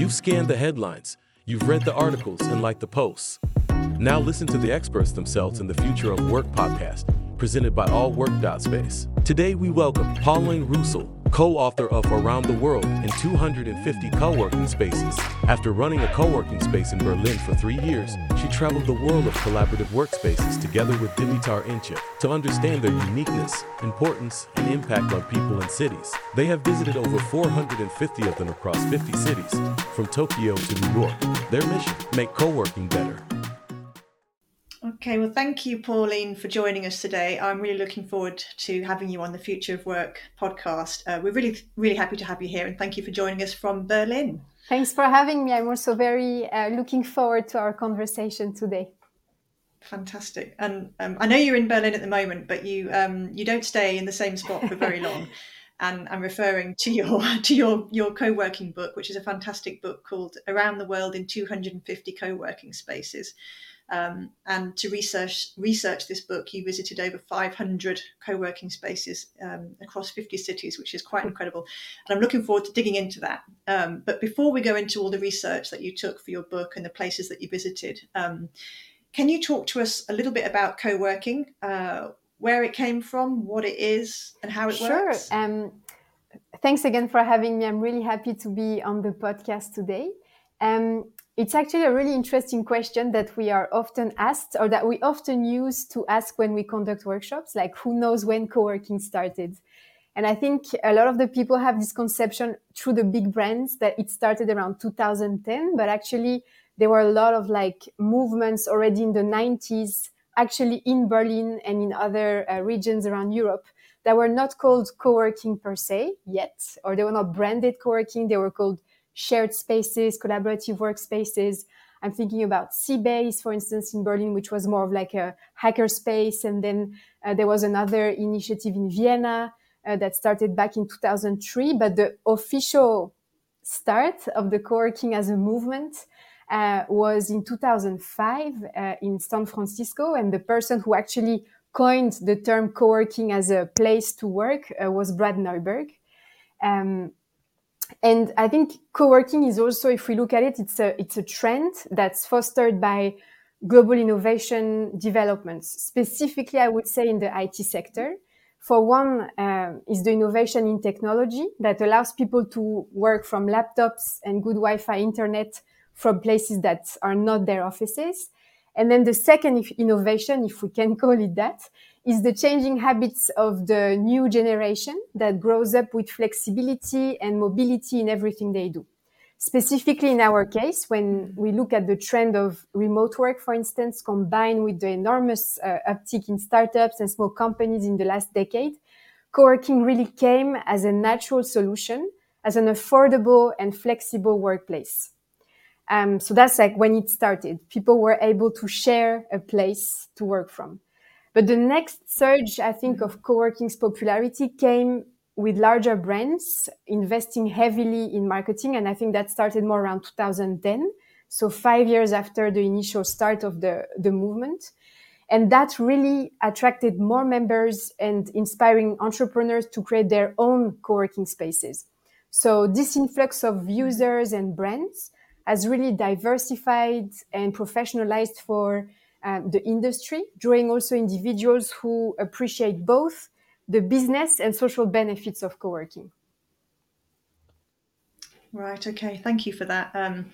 You've scanned the headlines, you've read the articles, and liked the posts. Now listen to the experts themselves in the Future of Work podcast, presented by All Work Space. Today we welcome Pauline Roussel, co-author of Around the World in 250 co-working spaces. After running a co-working space in Berlin for three years, she traveled the world of collaborative workspaces together with Dimitar Inchev to understand their uniqueness, importance, and impact on people and cities. They have visited over 450 of them across 50 cities, from Tokyo to New York. Their mission, make co-working better. Okay, well, thank you, Pauline, for joining us today. I'm really looking forward to having you on the Future of Work podcast. Uh, we're really, really happy to have you here, and thank you for joining us from Berlin. Thanks for having me. I'm also very uh, looking forward to our conversation today. Fantastic, and um, I know you're in Berlin at the moment, but you um, you don't stay in the same spot for very long. and I'm referring to your to your your co-working book, which is a fantastic book called Around the World in 250 Co-working Spaces. Um, and to research research this book, you visited over 500 co-working spaces um, across 50 cities, which is quite incredible. And I'm looking forward to digging into that. Um, but before we go into all the research that you took for your book and the places that you visited, um, can you talk to us a little bit about co-working, uh, where it came from, what it is, and how it sure. works? Sure. Um, thanks again for having me. I'm really happy to be on the podcast today. Um, it's actually a really interesting question that we are often asked or that we often use to ask when we conduct workshops, like who knows when co-working started? And I think a lot of the people have this conception through the big brands that it started around 2010, but actually there were a lot of like movements already in the 90s, actually in Berlin and in other uh, regions around Europe that were not called co-working per se yet, or they were not branded co-working. They were called shared spaces, collaborative workspaces. I'm thinking about C-Base, for instance, in Berlin, which was more of like a hacker space. And then uh, there was another initiative in Vienna uh, that started back in 2003. But the official start of the co-working as a movement uh, was in 2005 uh, in San Francisco. And the person who actually coined the term co-working as a place to work uh, was Brad Neuberg. Um, and I think co-working is also, if we look at it, it's a, it's a trend that's fostered by global innovation developments. Specifically, I would say in the IT sector. For one, uh, is the innovation in technology that allows people to work from laptops and good Wi-Fi internet from places that are not their offices. And then the second innovation, if we can call it that, is the changing habits of the new generation that grows up with flexibility and mobility in everything they do. Specifically in our case, when we look at the trend of remote work, for instance, combined with the enormous uh, uptick in startups and small companies in the last decade, co-working really came as a natural solution, as an affordable and flexible workplace. Um, so that's like when it started. People were able to share a place to work from. But the next surge, I think, of co-working's popularity came with larger brands investing heavily in marketing. And I think that started more around 2010. So five years after the initial start of the, the movement. And that really attracted more members and inspiring entrepreneurs to create their own co-working spaces. So this influx of users and brands has really diversified and professionalized for uh, the industry, drawing also individuals who appreciate both the business and social benefits of co-working. Right. Okay. Thank you for that. Um,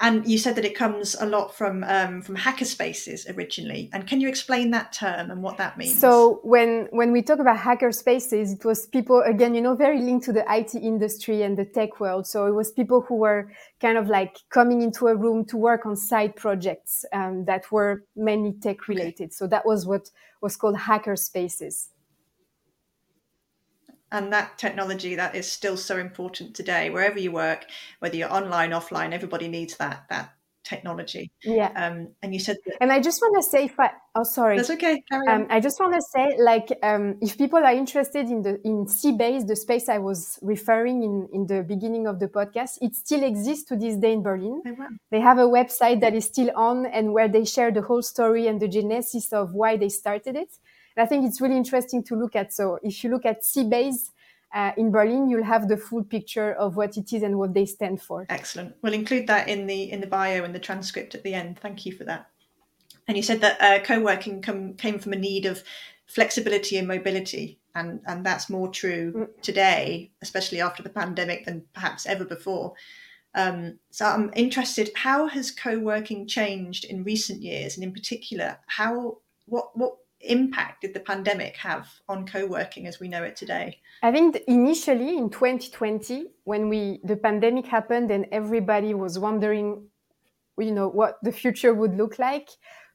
and you said that it comes a lot from um, from hackerspaces originally. And can you explain that term and what that means? So when when we talk about hackerspaces, it was people again, you know, very linked to the IT industry and the tech world. So it was people who were kind of like coming into a room to work on side projects um, that were mainly tech related. So that was what was called hackerspaces and that technology that is still so important today wherever you work whether you're online offline everybody needs that that technology. Yeah. Um and you said that- and i just want to say if i oh sorry. That's okay um, i just want to say like um, if people are interested in the in c-base the space i was referring in in the beginning of the podcast it still exists to this day in berlin. Oh, wow. they have a website that is still on and where they share the whole story and the genesis of why they started it I think it's really interesting to look at. So if you look at C-Base, uh, in Berlin, you'll have the full picture of what it is and what they stand for. Excellent. We'll include that in the in the bio and the transcript at the end. Thank you for that. And you said that uh, co-working come, came from a need of flexibility and mobility, and and that's more true mm. today, especially after the pandemic, than perhaps ever before. Um, so I'm interested. How has co-working changed in recent years, and in particular, how what what impact did the pandemic have on co-working as we know it today? I think initially in 2020, when we the pandemic happened and everybody was wondering, you know, what the future would look like,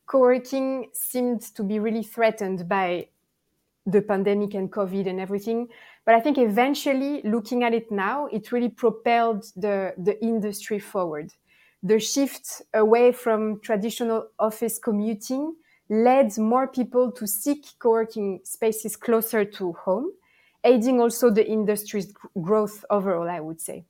co-working seemed to be really threatened by the pandemic and COVID and everything. But I think eventually, looking at it now, it really propelled the, the industry forward. The shift away from traditional office commuting led more people to seek co-working spaces closer to home, aiding also the industry's growth overall, I would say.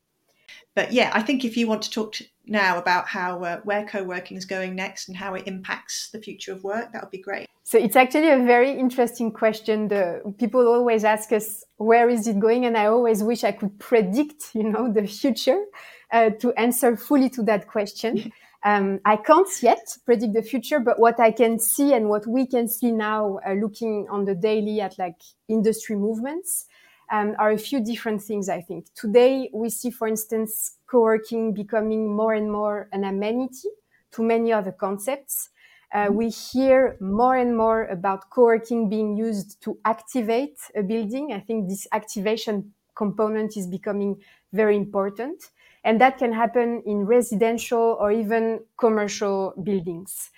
But yeah, I think if you want to talk to now about how uh, where co-working is going next and how it impacts the future of work, that would be great. So it's actually a very interesting question. The people always ask us where is it going, and I always wish I could predict, you know, the future uh, to answer fully to that question. Um, I can't yet predict the future, but what I can see and what we can see now, uh, looking on the daily at like industry movements, um, are a few different things. I think today we see, for instance, co-working becoming more and more an amenity to many other concepts. Uh, we hear more and more about co-working being used to activate a building. I think this activation component is becoming very important. And that can happen in residential or even commercial buildings.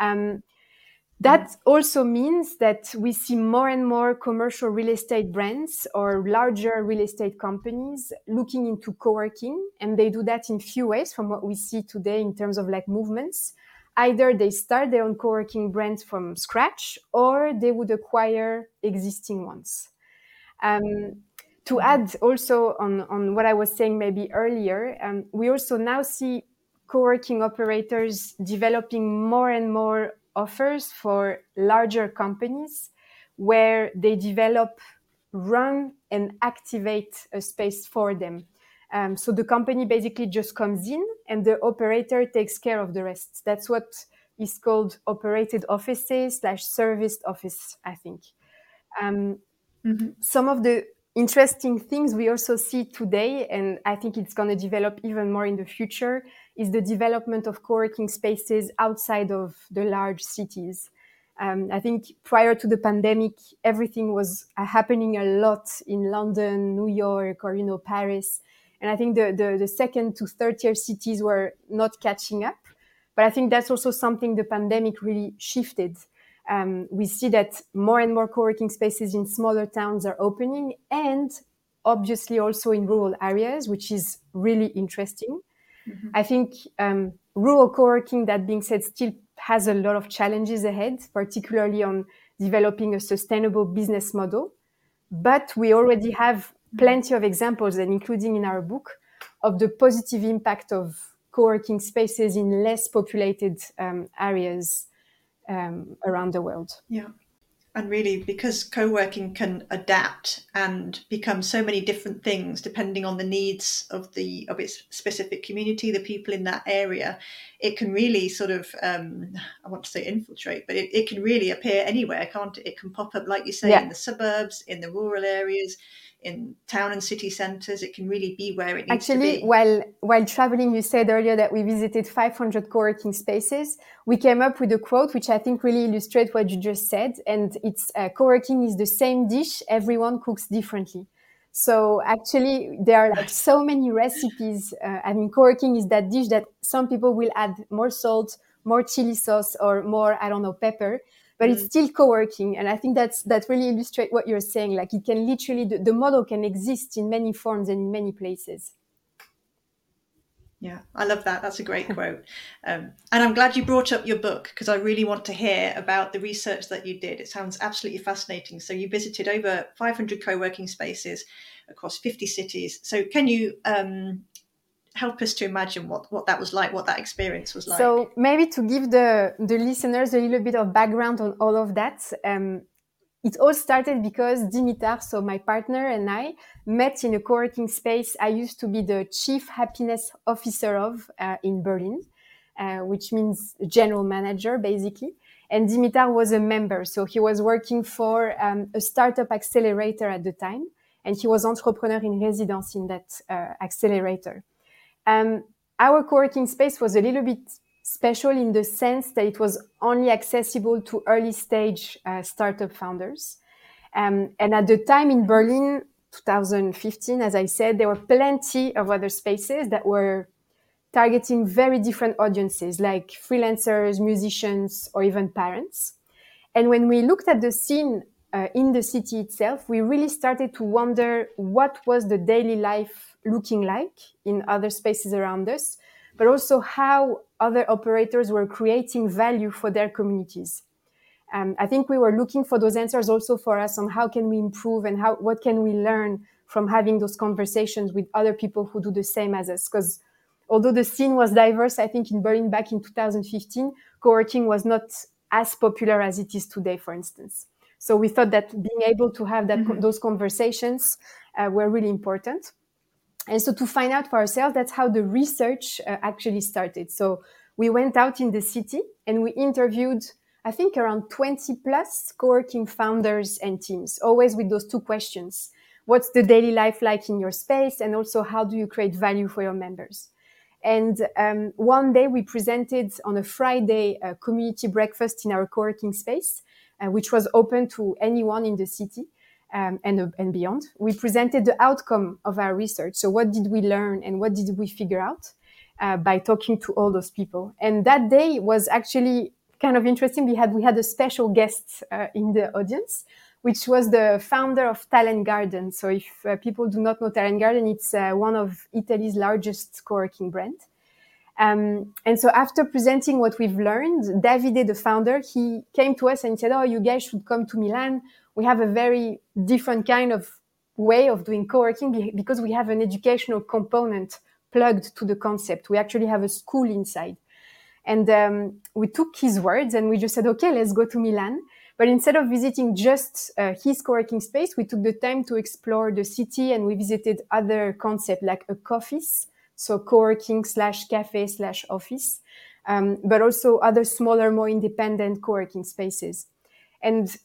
Um, that also means that we see more and more commercial real estate brands or larger real estate companies looking into co-working. And they do that in few ways from what we see today in terms of like movements. Either they start their own co-working brands from scratch or they would acquire existing ones. Um, to add also on, on what I was saying maybe earlier, um, we also now see co-working operators developing more and more offers for larger companies where they develop, run, and activate a space for them. Um, so the company basically just comes in and the operator takes care of the rest. That's what is called operated offices slash serviced office, I think. Um, mm-hmm. Some of the interesting things we also see today, and I think it's going to develop even more in the future, is the development of co-working spaces outside of the large cities. Um, I think prior to the pandemic, everything was uh, happening a lot in London, New York, or you know Paris, and I think the, the, the second to third tier cities were not catching up. But I think that's also something the pandemic really shifted um, we see that more and more co-working spaces in smaller towns are opening and obviously also in rural areas, which is really interesting. Mm-hmm. I think um, rural co-working, that being said, still has a lot of challenges ahead, particularly on developing a sustainable business model. But we already have mm-hmm. plenty of examples, and including in our book, of the positive impact of co-working spaces in less populated um, areas um, around the world. Yeah. And really, because co working can adapt and become so many different things depending on the needs of the of its specific community, the people in that area, it can really sort of um, I want to say infiltrate, but it, it can really appear anywhere, can't it? It can pop up, like you say, yeah. in the suburbs, in the rural areas in town and city centers it can really be where it needs actually to be. while while traveling you said earlier that we visited 500 co-working spaces. We came up with a quote which i think really illustrates what you just said and it's uh, co-working is the same dish everyone cooks differently. So actually there are like so many recipes uh, i mean co-working is that dish that some people will add more salt more chili sauce or more i don't know pepper but mm. it's still co-working and i think that's that really illustrates what you're saying like it can literally the, the model can exist in many forms and in many places yeah, I love that. That's a great quote. Um, and I'm glad you brought up your book because I really want to hear about the research that you did. It sounds absolutely fascinating. So, you visited over 500 co working spaces across 50 cities. So, can you um, help us to imagine what, what that was like, what that experience was like. So maybe to give the, the listeners a little bit of background on all of that, um, it all started because Dimitar, so my partner and I, met in a co-working space I used to be the chief happiness officer of uh, in Berlin, uh, which means general manager basically. And Dimitar was a member, so he was working for um, a startup accelerator at the time, and he was entrepreneur in residence in that uh, accelerator. Um, our co-working space was a little bit special in the sense that it was only accessible to early stage uh, startup founders. Um, and at the time in Berlin, 2015, as I said, there were plenty of other spaces that were targeting very different audiences like freelancers, musicians, or even parents. And when we looked at the scene uh, in the city itself, we really started to wonder what was the daily life looking like in other spaces around us, but also how other operators were creating value for their communities. Um, I think we were looking for those answers also for us on how can we improve and how what can we learn from having those conversations with other people who do the same as us. Because although the scene was diverse, I think in Berlin back in 2015, co-working was not as popular as it is today, for instance. So we thought that being able to have that mm-hmm. those conversations uh, were really important. And so to find out for ourselves, that's how the research uh, actually started. So we went out in the city and we interviewed, I think, around 20 plus co-working founders and teams, always with those two questions. What's the daily life like in your space? And also, how do you create value for your members? And um, one day we presented on a Friday a community breakfast in our co-working space, uh, which was open to anyone in the city um, and, and beyond. We presented the outcome of our research. So what did we learn and what did we figure out uh, by talking to all those people? And that day was actually kind of interesting. We had we had a special guest uh, in the audience, which was the founder of Talent Garden. So if uh, people do not know Talent Garden, it's uh, one of Italy's largest co-working brand. Um, and so after presenting what we've learned, Davide, the founder, he came to us and said, "Oh, you guys should come to Milan we have a very different kind of way of doing co-working because we have an educational component plugged to the concept. We actually have a school inside. And um, we took his words and we just said, okay, let's go to Milan. But instead of visiting just uh, his co-working space, we took the time to explore the city and we visited other concepts like a office, so co-working slash cafe slash office, um, but also other smaller, more independent co-working spaces. And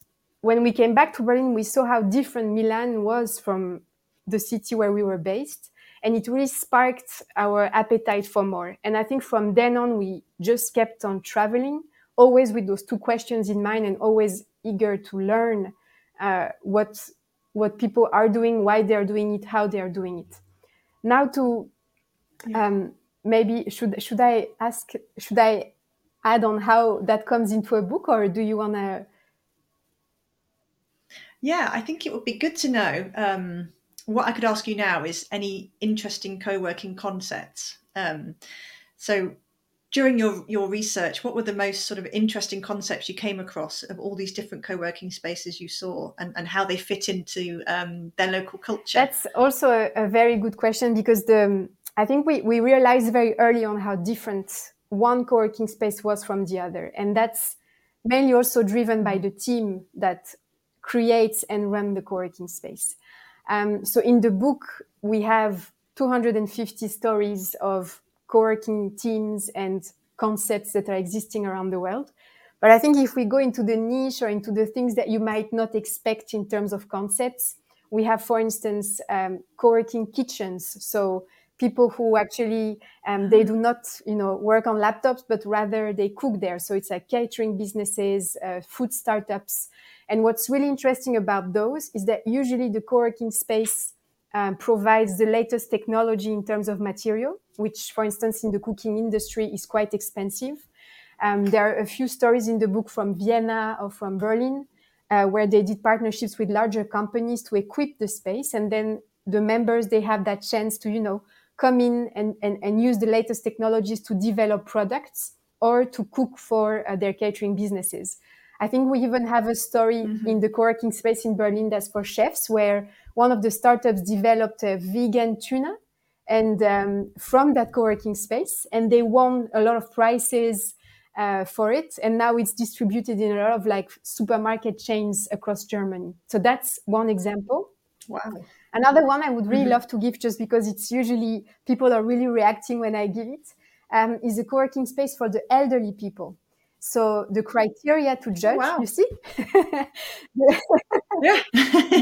when we came back to Berlin, we saw how different Milan was from the city where we were based. And it really sparked our appetite for more. And I think from then on, we just kept on traveling, always with those two questions in mind and always eager to learn uh, what, what people are doing, why they're doing it, how they're doing it. Now to um, maybe should should I ask should I add on how that comes into a book or do you want to yeah, I think it would be good to know. Um, what I could ask you now is any interesting co-working concepts. Um, so, during your your research, what were the most sort of interesting concepts you came across of all these different co-working spaces you saw, and, and how they fit into um, their local culture? That's also a, a very good question because the I think we we realized very early on how different one co-working space was from the other, and that's mainly also driven by the team that creates and run the co-working space. Um, so in the book, we have 250 stories of co-working teams and concepts that are existing around the world. But I think if we go into the niche or into the things that you might not expect in terms of concepts, we have, for instance, um, co-working kitchens. So people who actually um, they do not, you know, work on laptops, but rather they cook there. So it's like catering businesses, uh, food startups, and what's really interesting about those is that usually the co-working space um, provides the latest technology in terms of material, which, for instance, in the cooking industry is quite expensive. Um, there are a few stories in the book from Vienna or from Berlin uh, where they did partnerships with larger companies to equip the space, and then the members they have that chance to, you know, come in and, and, and use the latest technologies to develop products or to cook for uh, their catering businesses. I think we even have a story mm-hmm. in the co-working space in Berlin that's for chefs, where one of the startups developed a vegan tuna, and um, from that co-working space, and they won a lot of prizes uh, for it, and now it's distributed in a lot of like supermarket chains across Germany. So that's one example. Wow. Another one I would really mm-hmm. love to give, just because it's usually people are really reacting when I give it, um, is a co-working space for the elderly people. So the criteria to judge, wow. you see, the,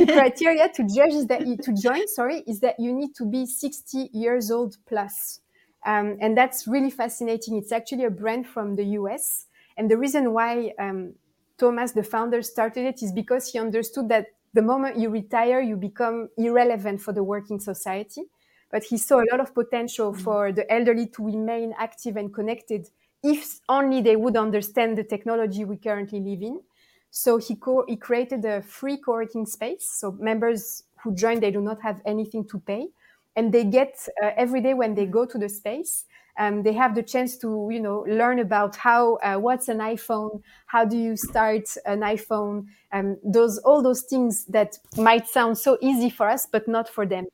the criteria to judge is that you, to join, sorry, is that you need to be 60 years old plus. Um, and that's really fascinating. It's actually a brand from the US. And the reason why um, Thomas, the founder, started it is because he understood that the moment you retire, you become irrelevant for the working society. But he saw a lot of potential mm-hmm. for the elderly to remain active and connected if only they would understand the technology we currently live in. So he, co- he created a free co-working space. So members who join, they do not have anything to pay. And they get uh, every day when they go to the space, um, they have the chance to, you know, learn about how, uh, what's an iPhone, how do you start an iPhone, um, those, all those things that might sound so easy for us, but not for them.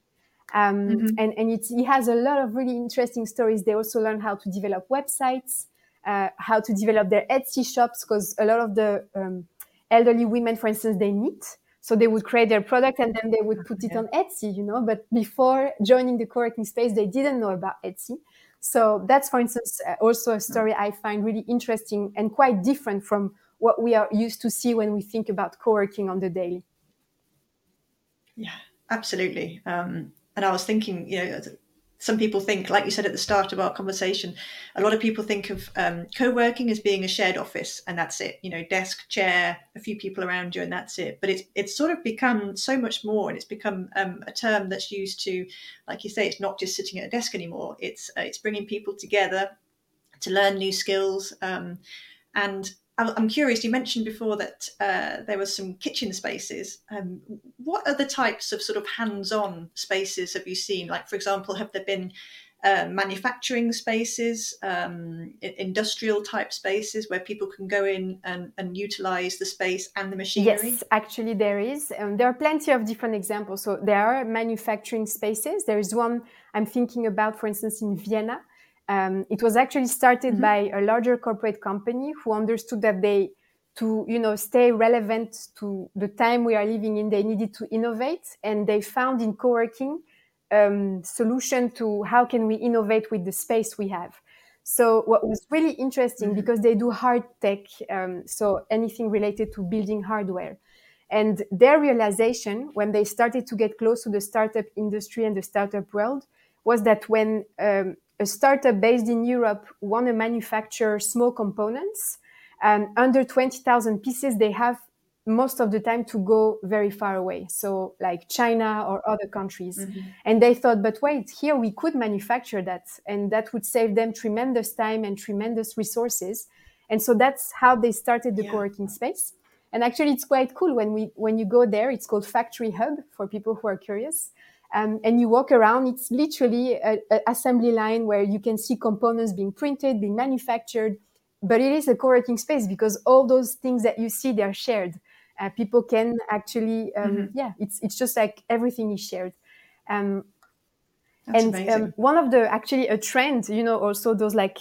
Um, mm-hmm. And, and it has a lot of really interesting stories. They also learn how to develop websites uh, how to develop their Etsy shops because a lot of the um, elderly women, for instance, they knit. So they would create their product and then they would put it on Etsy, you know. But before joining the co-working space, they didn't know about Etsy. So that's, for instance, uh, also a story I find really interesting and quite different from what we are used to see when we think about co-working on the daily. Yeah, absolutely. Um, and I was thinking, you know, some people think, like you said at the start of our conversation, a lot of people think of um, co-working as being a shared office, and that's it. You know, desk, chair, a few people around you, and that's it. But it's it's sort of become so much more, and it's become um, a term that's used to, like you say, it's not just sitting at a desk anymore. It's uh, it's bringing people together to learn new skills, um, and I'm curious. You mentioned before that uh, there were some kitchen spaces. Um, what other types of sort of hands-on spaces have you seen? Like, for example, have there been uh, manufacturing spaces, um, industrial type spaces where people can go in and, and utilize the space and the machinery? Yes, actually, there is. Um, there are plenty of different examples. So there are manufacturing spaces. There is one I'm thinking about, for instance, in Vienna um, it was actually started mm-hmm. by a larger corporate company who understood that they, to you know, stay relevant to the time we are living in, they needed to innovate, and they found in co-working um, solution to how can we innovate with the space we have. So what was really interesting mm-hmm. because they do hard tech, um, so anything related to building hardware. And their realization when they started to get close to the startup industry and the startup world was that when um, a startup based in Europe want to manufacture small components. Um, under 20,000 pieces, they have most of the time to go very far away. So, like China or other countries. Mm-hmm. And they thought, but wait, here we could manufacture that, and that would save them tremendous time and tremendous resources. And so that's how they started the yeah. co-working space. And actually, it's quite cool when we when you go there. It's called Factory Hub for people who are curious. Um, and you walk around, it's literally an assembly line where you can see components being printed, being manufactured. But it is a co-working space because all those things that you see, they're shared. Uh, people can actually, um, mm-hmm. yeah, it's it's just like everything is shared. Um, and um, one of the actually a trend, you know, also those like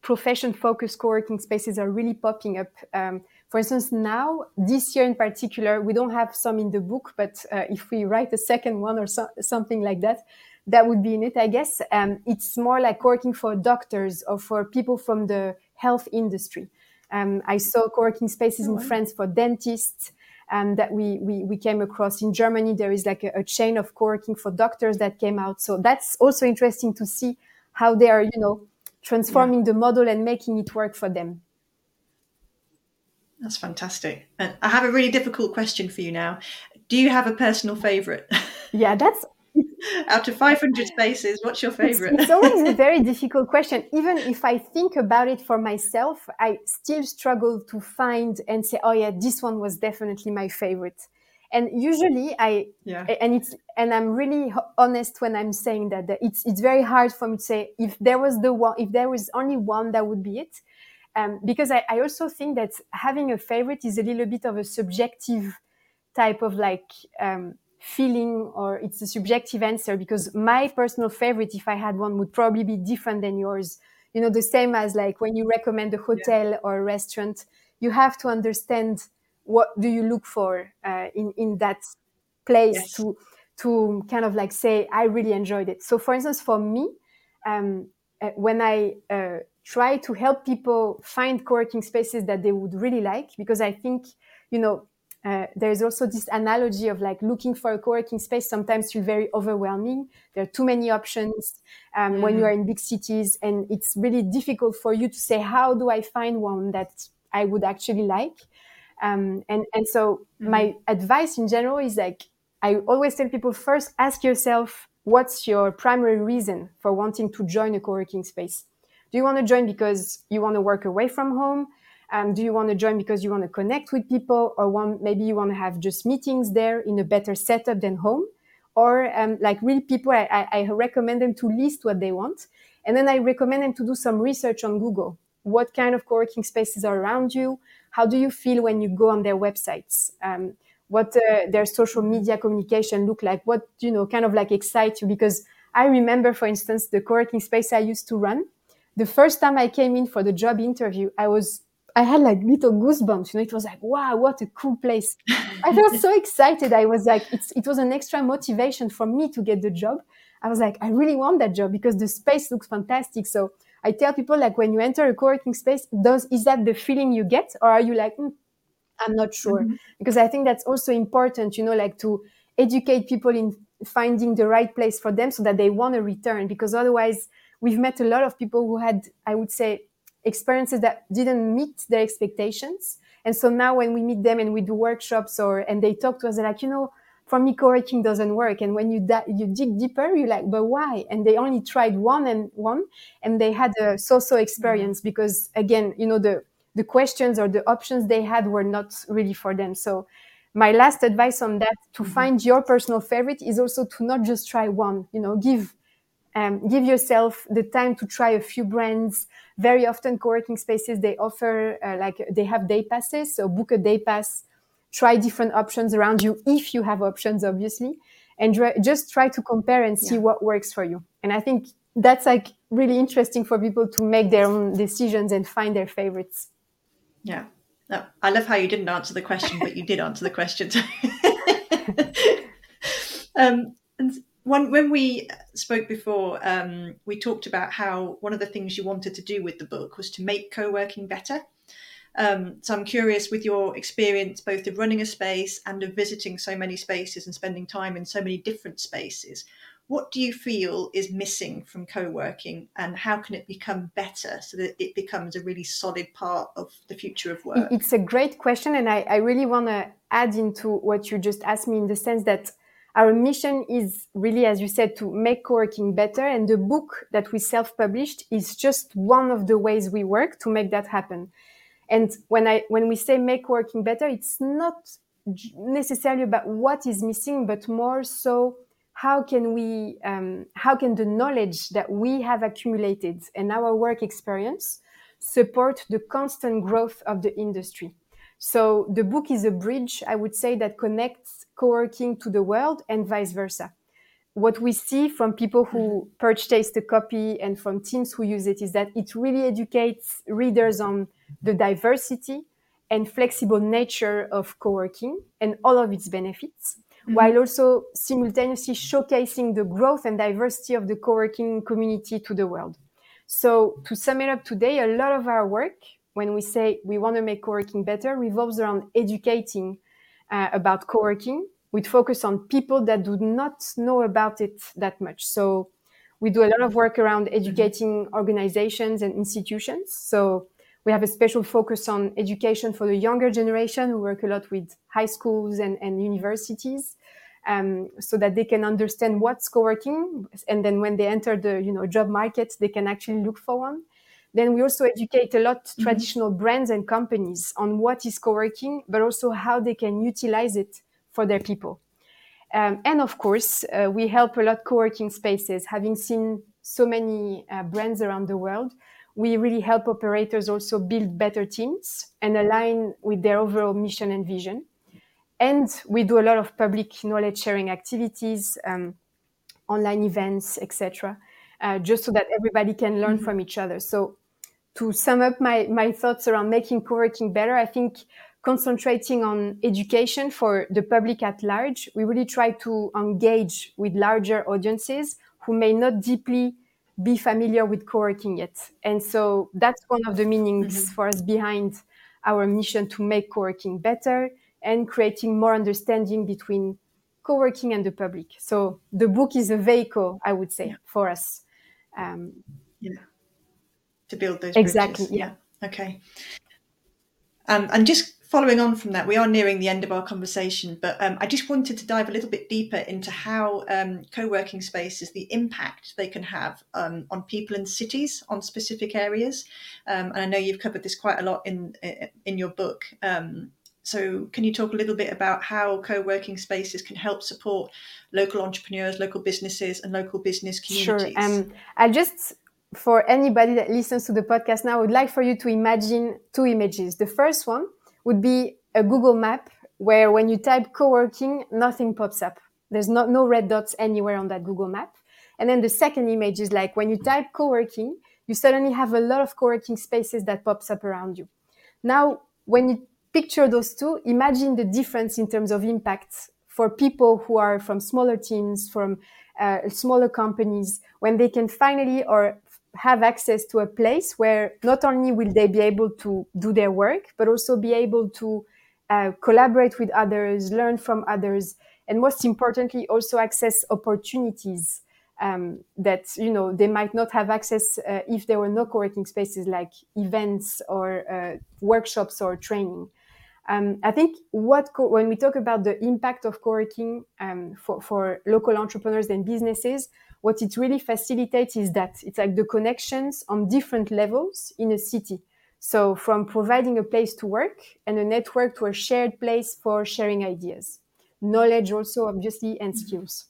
profession focused co-working spaces are really popping up. Um, for instance, now, this year in particular, we don't have some in the book, but uh, if we write a second one or so, something like that, that would be in it, I guess. Um, it's more like working for doctors or for people from the health industry. Um, I saw co-working spaces oh, in France for dentists um, that we, we, we came across. In Germany, there is like a, a chain of co-working for doctors that came out. So that's also interesting to see how they are, you know, transforming yeah. the model and making it work for them. That's fantastic. And I have a really difficult question for you now. Do you have a personal favorite? Yeah, that's out of 500 spaces, what's your favorite? It's, it's, always a very difficult question. Even if I think about it for myself, I still struggle to find and say, oh, yeah, this one was definitely my favorite. And usually I, yeah. and it's, and I'm really honest when I'm saying that, that it's, it's very hard for me to say if there was the one, if there was only one, that would be it um, because I, I, also think that having a favorite is a little bit of a subjective type of like um, feeling or it's a subjective answer because my personal favorite if i had one would probably be different than yours you know the same as like when you recommend a hotel yeah. or a restaurant you have to understand what do you look for uh, in in that place yes. to to kind of like say i really enjoyed it so for instance for me um, uh, when i uh, try to help people find co-working spaces that they would really like because i think you know uh, there's also this analogy of like looking for a co-working space sometimes feel very overwhelming there are too many options um, mm-hmm. when you mm. are in big cities and it's really difficult for you to say how do i find one that i would actually like um, and and so mm-hmm. my advice in general is like i always tell people first ask yourself what's your primary reason for wanting to join a co-working space do you want to join because you want to work away from home um, do you want to join because you want to connect with people, or one, maybe you want to have just meetings there in a better setup than home? Or um, like real people, I, I, I recommend them to list what they want, and then I recommend them to do some research on Google. What kind of co-working spaces are around you? How do you feel when you go on their websites? Um, what uh, their social media communication look like? What you know, kind of like excite you? Because I remember, for instance, the co-working space I used to run. The first time I came in for the job interview, I was I had like little goosebumps. You know, it was like, wow, what a cool place. I felt so excited. I was like, it's, it was an extra motivation for me to get the job. I was like, I really want that job because the space looks fantastic. So I tell people like, when you enter a co-working space, does is that the feeling you get, or are you like, mm, I'm not sure? Mm-hmm. Because I think that's also important. You know, like to educate people in finding the right place for them so that they want to return. Because otherwise, we've met a lot of people who had, I would say, experiences that didn't meet their expectations. And so now when we meet them and we do workshops or and they talk to us, they're like, you know, for me, co-working doesn't work. And when you da- you dig deeper, you're like, but why? And they only tried one and one, and they had a so-so experience mm-hmm. because again, you know, the the questions or the options they had were not really for them. So my last advice on that to mm-hmm. find your personal favorite is also to not just try one. You know, give um, give yourself the time to try a few brands. Very often, co-working spaces they offer uh, like they have day passes, so book a day pass. Try different options around you if you have options, obviously, and just try to compare and see yeah. what works for you. And I think that's like really interesting for people to make their own decisions and find their favorites. Yeah. No, I love how you didn't answer the question, but you did answer the question. um, and when, when we spoke before, um, we talked about how one of the things you wanted to do with the book was to make co working better. Um, so I'm curious with your experience both of running a space and of visiting so many spaces and spending time in so many different spaces. What do you feel is missing from co working and how can it become better so that it becomes a really solid part of the future of work? It's a great question. And I, I really want to add into what you just asked me in the sense that our mission is really, as you said, to make co-working better. And the book that we self-published is just one of the ways we work to make that happen. And when I when we say make working better, it's not necessarily about what is missing, but more so how can we um, how can the knowledge that we have accumulated and our work experience support the constant growth of the industry so the book is a bridge, I would say, that connects co-working to the world and vice versa. What we see from people who mm-hmm. purchase the copy and from teams who use it is that it really educates readers on the diversity and flexible nature of co-working and all of its benefits, mm-hmm. while also simultaneously showcasing the growth and diversity of the co-working community to the world. So to sum it up today, a lot of our work when we say we want to make co-working better revolves around educating uh, about co-working. We focus on people that do not know about it that much. So we do a lot of work around mm-hmm. educating organizations and institutions. So we have a special focus on education for the younger generation we work a lot with high schools and, and universities um, so that they can understand what's co-working and then when they enter the you know job market they can actually look for one then we also educate a lot mm-hmm. traditional brands and companies on what is co-working, but also how they can utilize it for their people. Um, and of course, uh, we help a lot co-working spaces. Having seen so many uh, brands around the world, we really help operators also build better teams and align with their overall mission and vision. And we do a lot of public knowledge sharing activities, um, online events, etc uh, just so that everybody can learn mm-hmm. from each other. So, to sum up my, my thoughts around making co-working better, I think concentrating on education for the public at large, we really try to engage with larger audiences who may not deeply be familiar with co-working yet. And so that's one of the meanings mm-hmm. for us behind our mission to make co-working better and creating more understanding between co-working and the public. So the book is a vehicle, I would say, yeah. for us. Um. To build those exactly. Yeah. yeah. Okay. Um, and just following on from that, we are nearing the end of our conversation, but um, I just wanted to dive a little bit deeper into how um, co-working spaces, the impact they can have um, on people in cities, on specific areas. Um, and I know you've covered this quite a lot in in your book. Um, so, can you talk a little bit about how co-working spaces can help support local entrepreneurs, local businesses, and local business communities? Sure. Um, I'll just for anybody that listens to the podcast now, I would like for you to imagine two images. The first one would be a Google map where when you type co-working, nothing pops up. There's not, no red dots anywhere on that Google map. And then the second image is like when you type co-working, you suddenly have a lot of co-working spaces that pops up around you. Now, when you picture those two, imagine the difference in terms of impact for people who are from smaller teams, from uh, smaller companies, when they can finally or have access to a place where not only will they be able to do their work, but also be able to uh, collaborate with others, learn from others, and most importantly, also access opportunities um, that you know they might not have access uh, if there were no co-working spaces like events or uh, workshops or training. Um, I think what co- when we talk about the impact of co-working um, for, for local entrepreneurs and businesses, what it really facilitates is that it's like the connections on different levels in a city. So from providing a place to work and a network to a shared place for sharing ideas, knowledge also obviously and skills.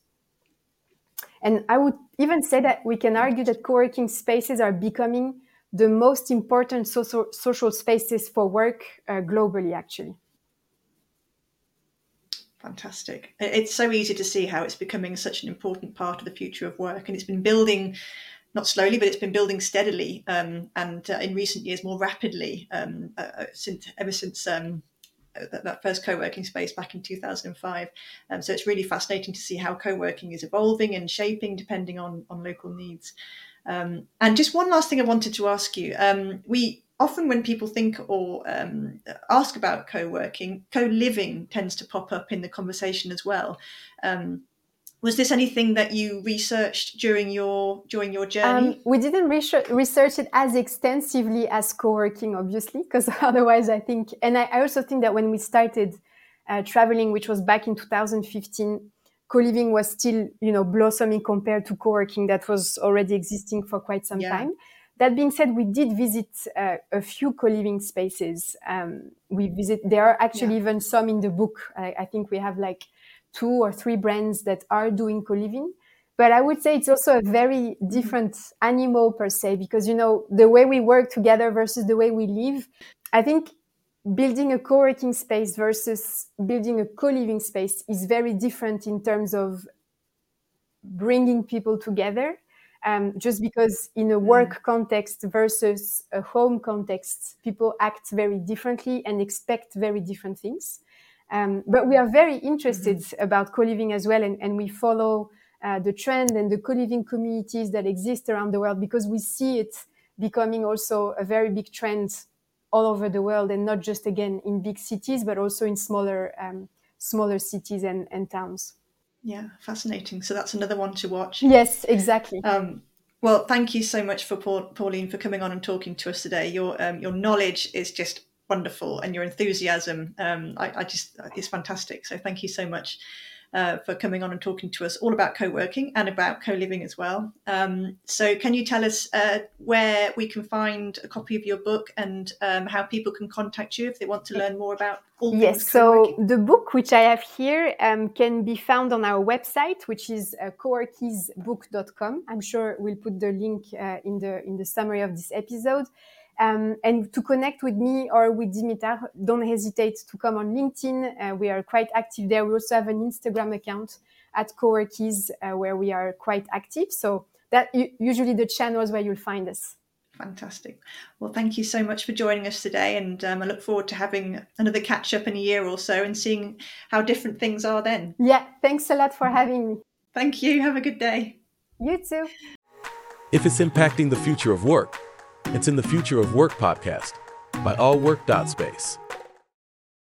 And I would even say that we can argue that co-working spaces are becoming the most important social, social spaces for work uh, globally, actually. Fantastic. It's so easy to see how it's becoming such an important part of the future of work, and it's been building not slowly, but it's been building steadily, um, and uh, in recent years more rapidly um, uh, uh since ever since um, that, that, first co-working space back in 2005. Um, so it's really fascinating to see how co-working is evolving and shaping depending on on local needs. Um, and just one last thing I wanted to ask you: um, we often when people think or um, ask about co-working, co-living tends to pop up in the conversation as well. Um, was this anything that you researched during your during your journey? Um, we didn't research, research it as extensively as co-working, obviously, because otherwise, I think, and I, I, also think that when we started uh, traveling, which was back in 2015, co-living was still, you know, blossoming compared to co-working that was already existing for quite some yeah. time. That being said, we did visit uh, a few co-living spaces. Um, we visit. There are actually yeah. even some in the book. I, I, think we have like two or three brands that are doing co-living. But I would say it's also a very mm-hmm. different animal per se because you know the way we work together versus the way we live. I think building a co-working space versus building a co-living space is very different in terms of bringing people together um, just because in a work mm. context versus a home context, people act very differently and expect very different things. Um, but we are very interested mm-hmm. about co-living as well, and, and we follow uh, the trend and the co-living communities that exist around the world because we see it becoming also a very big trend all over the world, and not just again in big cities, but also in smaller um, smaller cities and, and towns. Yeah, fascinating. So that's another one to watch. Yes, exactly. Um, well, thank you so much for Pauline for coming on and talking to us today. Your um, your knowledge is just wonderful, and your enthusiasm, um, I, I, just is fantastic. So thank you so much uh, for coming on and talking to us all about co-working and about co-living as well. Um, so, can you tell us uh, where we can find a copy of your book and um, how people can contact you if they want to learn more about all this. yes, so the book which I have here um, can be found on our website, which is uh, coworkiesbook.com. I'm sure we'll put the link uh, in the in the summary of this episode. Um, and to connect with me or with Dimitar, don't hesitate to come on LinkedIn. Uh, we are quite active there. We also have an Instagram account at Coworkies uh, where we are quite active. So that usually the channels where you'll find us. Fantastic. Well, thank you so much for joining us today. And um, I look forward to having another catch up in a year or so and seeing how different things are then. Yeah, thanks a lot for having me. Thank you. Have a good day. You too. If it's impacting the future of work, it's in the Future of Work podcast by All Work Space.